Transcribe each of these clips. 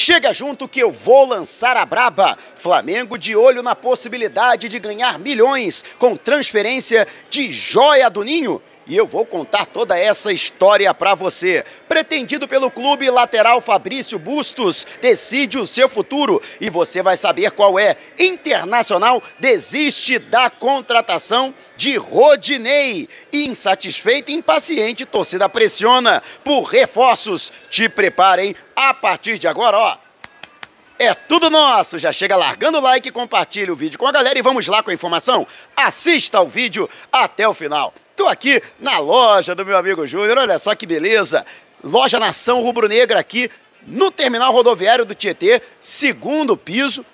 Chega junto que eu vou lançar a braba. Flamengo de olho na possibilidade de ganhar milhões com transferência de joia do Ninho. E eu vou contar toda essa história para você. Pretendido pelo clube lateral Fabrício Bustos, decide o seu futuro e você vai saber qual é. Internacional desiste da contratação de Rodinei. Insatisfeito e impaciente, torcida pressiona por reforços. Te preparem a partir de agora, ó. É tudo nosso! Já chega largando o like, compartilha o vídeo com a galera e vamos lá com a informação. Assista ao vídeo até o final. Tô aqui na loja do meu amigo Júnior, olha só que beleza. Loja Nação Rubro-Negra aqui no terminal rodoviário do Tietê, segundo piso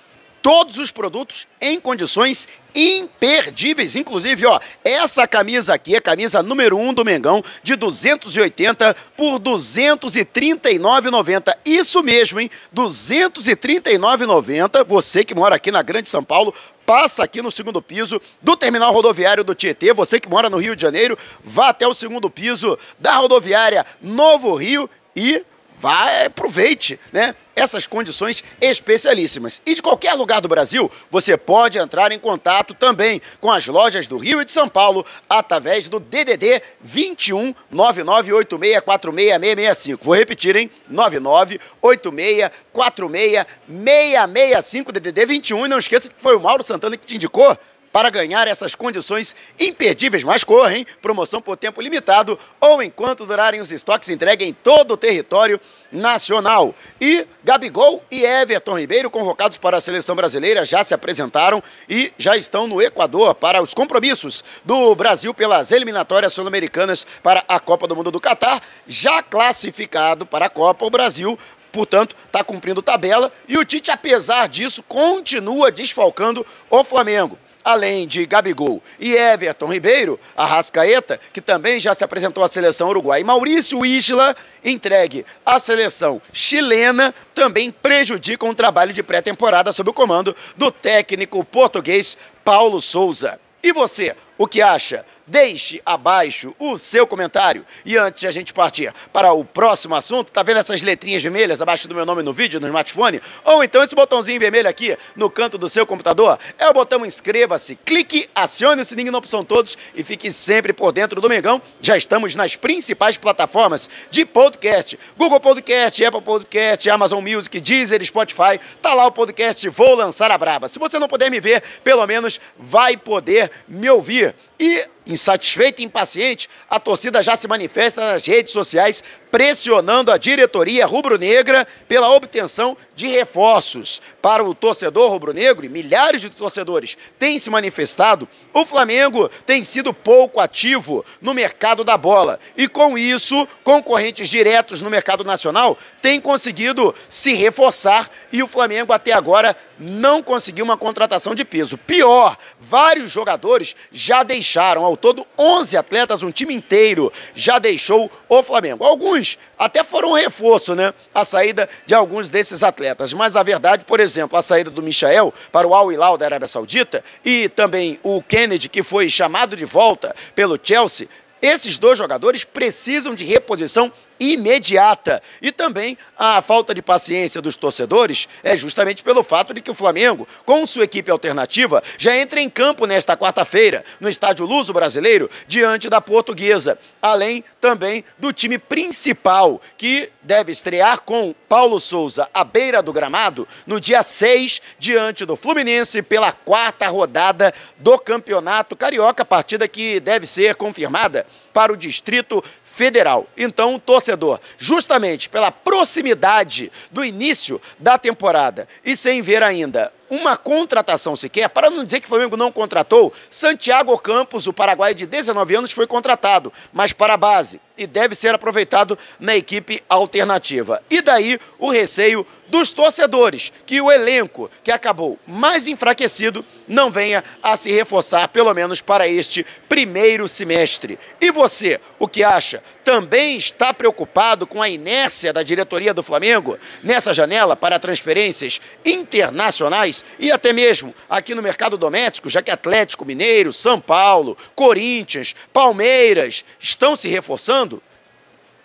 todos os produtos em condições imperdíveis. Inclusive, ó, essa camisa aqui é a camisa número 1 um do Mengão, de 280 por 239,90. Isso mesmo, hein? 239,90. Você que mora aqui na Grande São Paulo, passa aqui no segundo piso do terminal rodoviário do Tietê. Você que mora no Rio de Janeiro, vá até o segundo piso da rodoviária Novo Rio e vai, aproveite, né? Essas condições especialíssimas. E de qualquer lugar do Brasil, você pode entrar em contato também com as lojas do Rio e de São Paulo através do DDD 21 998646665. Vou repetir, hein? 998646665 DDD 21 e não esqueça que foi o Mauro Santana que te indicou para ganhar essas condições imperdíveis. Mas corra, hein? Promoção por tempo limitado ou enquanto durarem os estoques entregue em todo o território nacional. E Gabigol e Everton Ribeiro, convocados para a seleção brasileira, já se apresentaram e já estão no Equador para os compromissos do Brasil pelas eliminatórias sul-americanas para a Copa do Mundo do Catar. Já classificado para a Copa, o Brasil portanto, está cumprindo tabela e o Tite, apesar disso, continua desfalcando o Flamengo além de Gabigol e Everton Ribeiro, a Rascaeta, que também já se apresentou à seleção uruguai, e Maurício Isla, entregue à seleção chilena, também prejudicam o trabalho de pré-temporada sob o comando do técnico português Paulo Souza. E você, o que acha? Deixe abaixo o seu comentário. E antes de a gente partir para o próximo assunto, tá vendo essas letrinhas vermelhas abaixo do meu nome no vídeo, no smartphone? Ou então esse botãozinho vermelho aqui no canto do seu computador? É o botão inscreva-se, clique, acione o sininho na opção todos e fique sempre por dentro do Mengão. Já estamos nas principais plataformas de podcast: Google Podcast, Apple Podcast, Amazon Music, Deezer, Spotify. Tá lá o podcast Vou Lançar a Braba. Se você não puder me ver, pelo menos vai poder me ouvir. E Insatisfeita e impaciente, a torcida já se manifesta nas redes sociais pressionando a diretoria rubro-negra pela obtenção de reforços. Para o torcedor rubro-negro, e milhares de torcedores têm se manifestado, o Flamengo tem sido pouco ativo no mercado da bola. E com isso, concorrentes diretos no mercado nacional têm conseguido se reforçar e o Flamengo até agora não conseguiu uma contratação de peso. Pior, vários jogadores já deixaram, ao todo 11 atletas, um time inteiro já deixou o Flamengo. Alguns alguns até foram um reforço, né? A saída de alguns desses atletas. Mas a verdade, por exemplo, a saída do Michael para o Al Hilal da Arábia Saudita e também o Kennedy, que foi chamado de volta pelo Chelsea, esses dois jogadores precisam de reposição imediata. E também a falta de paciência dos torcedores é justamente pelo fato de que o Flamengo, com sua equipe alternativa, já entra em campo nesta quarta-feira, no estádio Luso Brasileiro, diante da Portuguesa. Além também do time principal, que deve estrear com Paulo Souza à beira do gramado no dia 6, diante do Fluminense, pela quarta rodada do Campeonato Carioca, partida que deve ser confirmada para o Distrito Federal. Então, o torcedor, justamente pela proximidade do início da temporada. E sem ver ainda uma contratação sequer, para não dizer que o Flamengo não contratou, Santiago Campos, o paraguaio de 19 anos, foi contratado, mas para a base e deve ser aproveitado na equipe alternativa. E daí o receio dos torcedores, que o elenco que acabou mais enfraquecido não venha a se reforçar, pelo menos para este primeiro semestre. E você, o que acha? Também está preocupado com a inércia da diretoria do Flamengo nessa janela para transferências internacionais e até mesmo aqui no mercado doméstico, já que Atlético Mineiro, São Paulo, Corinthians, Palmeiras estão se reforçando?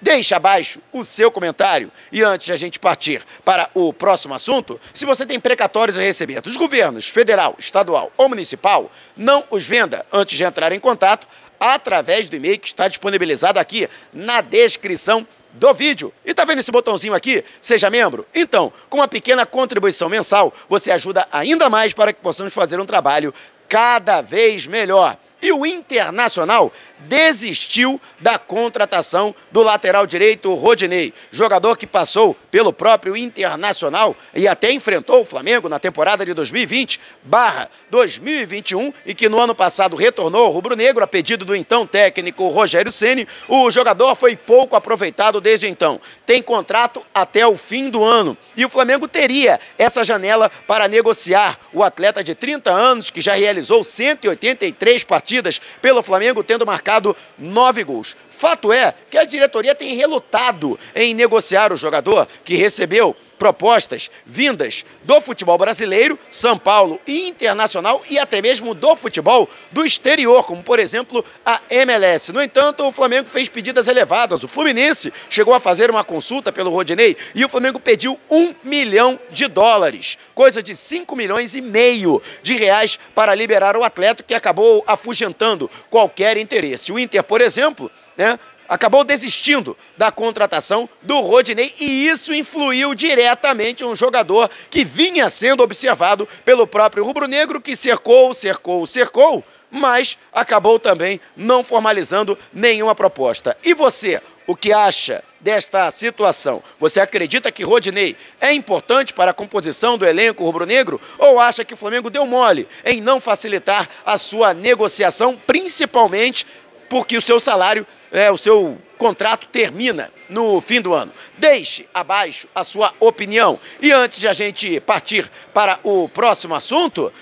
Deixe abaixo o seu comentário. E antes de a gente partir para o próximo assunto, se você tem precatórios a receber dos governos federal, estadual ou municipal, não os venda antes de entrar em contato através do e-mail que está disponibilizado aqui na descrição do vídeo. E tá vendo esse botãozinho aqui? Seja membro? Então, com uma pequena contribuição mensal, você ajuda ainda mais para que possamos fazer um trabalho cada vez melhor. E o Internacional desistiu da contratação do lateral direito Rodinei, jogador que passou pelo próprio Internacional e até enfrentou o Flamengo na temporada de 2020/2021 e que no ano passado retornou ao rubro-negro a pedido do então técnico Rogério Ceni. O jogador foi pouco aproveitado desde então. Tem contrato até o fim do ano e o Flamengo teria essa janela para negociar o atleta de 30 anos que já realizou 183 partidas pelo Flamengo, tendo marcado nove gols. Fato é que a diretoria tem relutado em negociar o jogador que recebeu propostas vindas do futebol brasileiro, São Paulo e internacional e até mesmo do futebol do exterior, como por exemplo a MLS. No entanto, o Flamengo fez pedidas elevadas. O Fluminense chegou a fazer uma consulta pelo Rodinei e o Flamengo pediu um milhão de dólares, coisa de 5 milhões e meio de reais para liberar o atleta que acabou afugentando qualquer interesse. O Inter, por exemplo, né, acabou desistindo da contratação do Rodinei e isso influiu diretamente um jogador que vinha sendo observado pelo próprio rubro-negro que cercou, cercou, cercou, mas acabou também não formalizando nenhuma proposta. E você, o que acha desta situação? Você acredita que Rodinei é importante para a composição do elenco rubro-negro ou acha que o Flamengo deu mole em não facilitar a sua negociação, principalmente porque o seu salário, é, o seu contrato termina no fim do ano. Deixe abaixo a sua opinião. E antes de a gente partir para o próximo assunto,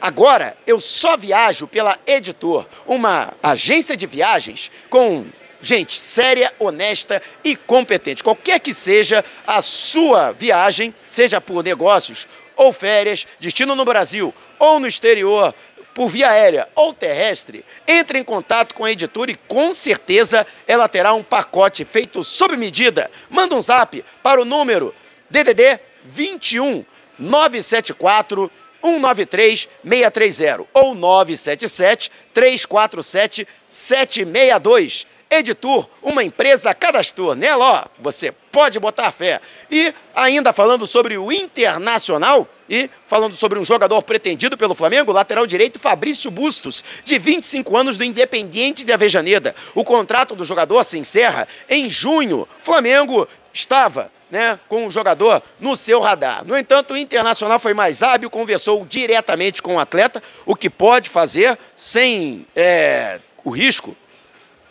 agora eu só viajo pela Editor, uma agência de viagens com gente séria, honesta e competente. Qualquer que seja a sua viagem, seja por negócios ou férias, destino no Brasil ou no exterior, por via aérea ou terrestre, entre em contato com a editora e com certeza ela terá um pacote feito sob medida. Manda um zap para o número DDD 21 974 193 630 ou 977 347 762. Editor, uma empresa cadastro. Nela, ó, você pode botar fé. E ainda falando sobre o Internacional e falando sobre um jogador pretendido pelo Flamengo, lateral direito Fabrício Bustos, de 25 anos do Independiente de Avejaneda. O contrato do jogador se encerra em junho. Flamengo estava né, com o jogador no seu radar. No entanto, o Internacional foi mais hábil, conversou diretamente com o atleta, o que pode fazer sem é, o risco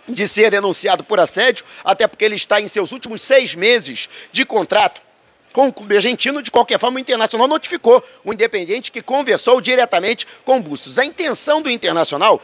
de ser denunciado por assédio, até porque ele está em seus últimos seis meses de contrato com o clube argentino. De qualquer forma, o Internacional notificou o Independente que conversou diretamente com Bustos. A intenção do Internacional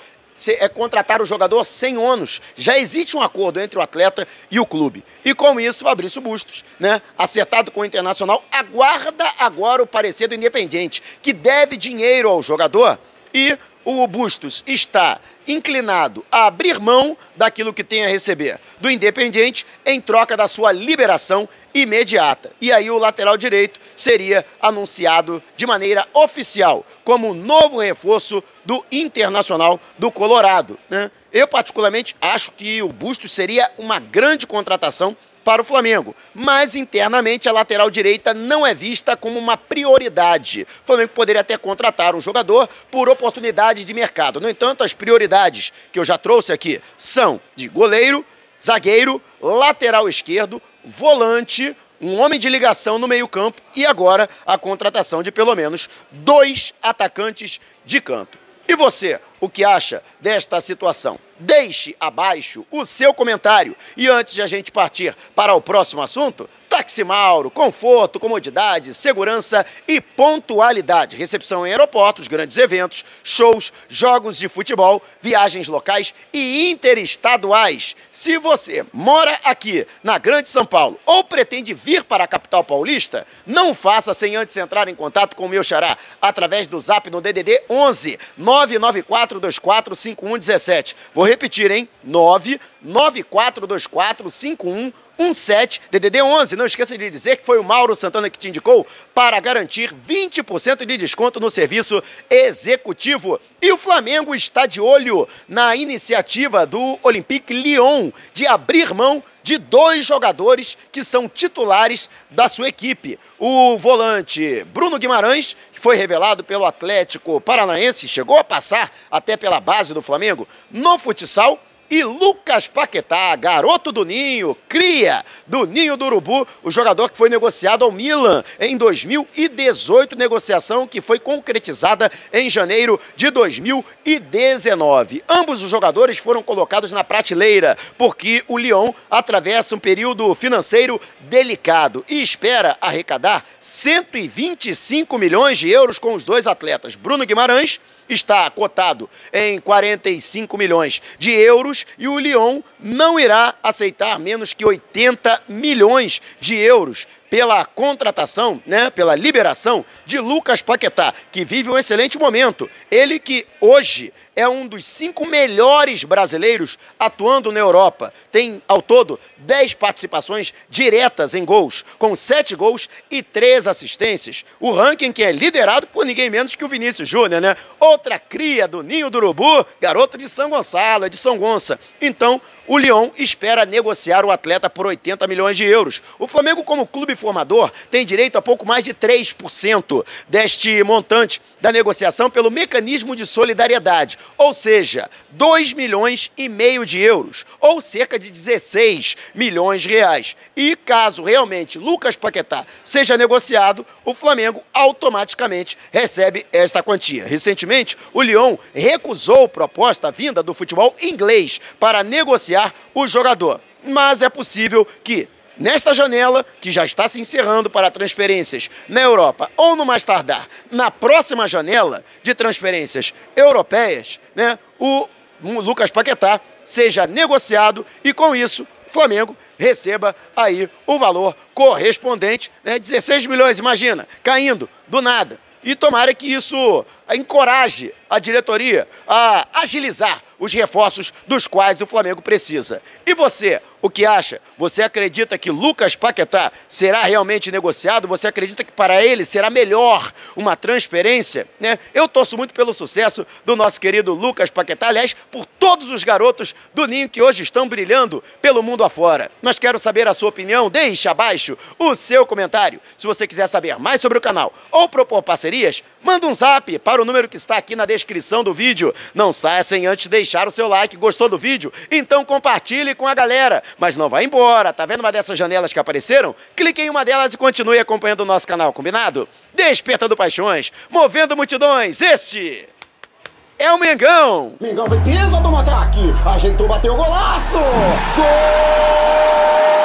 é contratar o jogador sem ônus. Já existe um acordo entre o atleta e o clube. E com isso, Fabrício Bustos, né, acertado com o Internacional, aguarda agora o parecer do Independente, que deve dinheiro ao jogador e o Bustos está inclinado a abrir mão daquilo que tem a receber do Independiente em troca da sua liberação imediata. E aí o lateral direito seria anunciado de maneira oficial como novo reforço do Internacional do Colorado. Né? Eu particularmente acho que o Bustos seria uma grande contratação para o Flamengo. Mas internamente a lateral direita não é vista como uma prioridade. O Flamengo poderia até contratar um jogador por oportunidade de mercado. No entanto, as prioridades que eu já trouxe aqui são de goleiro, zagueiro, lateral esquerdo, volante, um homem de ligação no meio-campo e agora a contratação de pelo menos dois atacantes de canto. E você, o que acha desta situação? Deixe abaixo o seu comentário. E antes de a gente partir para o próximo assunto, Táxi Mauro, conforto, comodidade, segurança e pontualidade. Recepção em aeroportos, grandes eventos, shows, jogos de futebol, viagens locais e interestaduais. Se você mora aqui na Grande São Paulo ou pretende vir para a capital paulista, não faça sem antes entrar em contato com o meu xará através do zap no DDD 11 994245117. Vou repetir, hein? 9 94245117 DDD 11. Não esqueça de dizer que foi o Mauro Santana que te indicou para garantir 20% de desconto no serviço executivo. E o Flamengo está de olho na iniciativa do Olympique Lyon de abrir mão de dois jogadores que são titulares da sua equipe. O volante Bruno Guimarães, que foi revelado pelo Atlético Paranaense, chegou a passar até pela base do Flamengo no futsal e Lucas Paquetá, garoto do Ninho, cria do Ninho do Urubu, o jogador que foi negociado ao Milan em 2018, negociação que foi concretizada em janeiro de 2019. Ambos os jogadores foram colocados na prateleira, porque o Lyon atravessa um período financeiro delicado e espera arrecadar 125 milhões de euros com os dois atletas, Bruno Guimarães está cotado em 45 milhões de euros e o Lyon não irá aceitar menos que 80 milhões de euros pela contratação, né, pela liberação de Lucas Paquetá, que vive um excelente momento. Ele que hoje é um dos cinco melhores brasileiros atuando na Europa. Tem, ao todo, dez participações diretas em gols, com sete gols e três assistências. O ranking que é liderado por ninguém menos que o Vinícius Júnior, né? Outra cria do Ninho do Urubu, garoto de São Gonçalo, de São Gonça. Então, o Lyon espera negociar o atleta por 80 milhões de euros. O Flamengo, como clube tem direito a pouco mais de 3% deste montante da negociação pelo mecanismo de solidariedade, ou seja, 2 milhões e meio de euros, ou cerca de 16 milhões de reais. E caso realmente Lucas Paquetá seja negociado, o Flamengo automaticamente recebe esta quantia. Recentemente, o Lyon recusou proposta vinda do futebol inglês para negociar o jogador. Mas é possível que nesta janela, que já está se encerrando para transferências na Europa, ou no mais tardar, na próxima janela de transferências europeias, né, o Lucas Paquetá seja negociado e com isso o Flamengo receba aí o valor correspondente, né, 16 milhões, imagina, caindo do nada. E tomara que isso encoraje a diretoria a agilizar os reforços dos quais o Flamengo precisa. E você, o que acha? Você acredita que Lucas Paquetá será realmente negociado? Você acredita que para ele será melhor uma transferência? Né? Eu torço muito pelo sucesso do nosso querido Lucas Paquetá, aliás, por todos os garotos do Ninho que hoje estão brilhando pelo mundo afora. Mas quero saber a sua opinião, deixe abaixo o seu comentário. Se você quiser saber mais sobre o canal ou propor parcerias, manda um zap para o número que está aqui na descrição do vídeo. Não saia sem antes deixar o seu like. Gostou do vídeo? Então compartilhe com a galera mas não vai embora. Tá vendo uma dessas janelas que apareceram? Clique em uma delas e continue acompanhando o nosso canal, combinado? Despertando paixões, movendo multidões. Este é o Mengão. Mengão vem pesa do ataque, ajeitou, bateu golaço. Gol!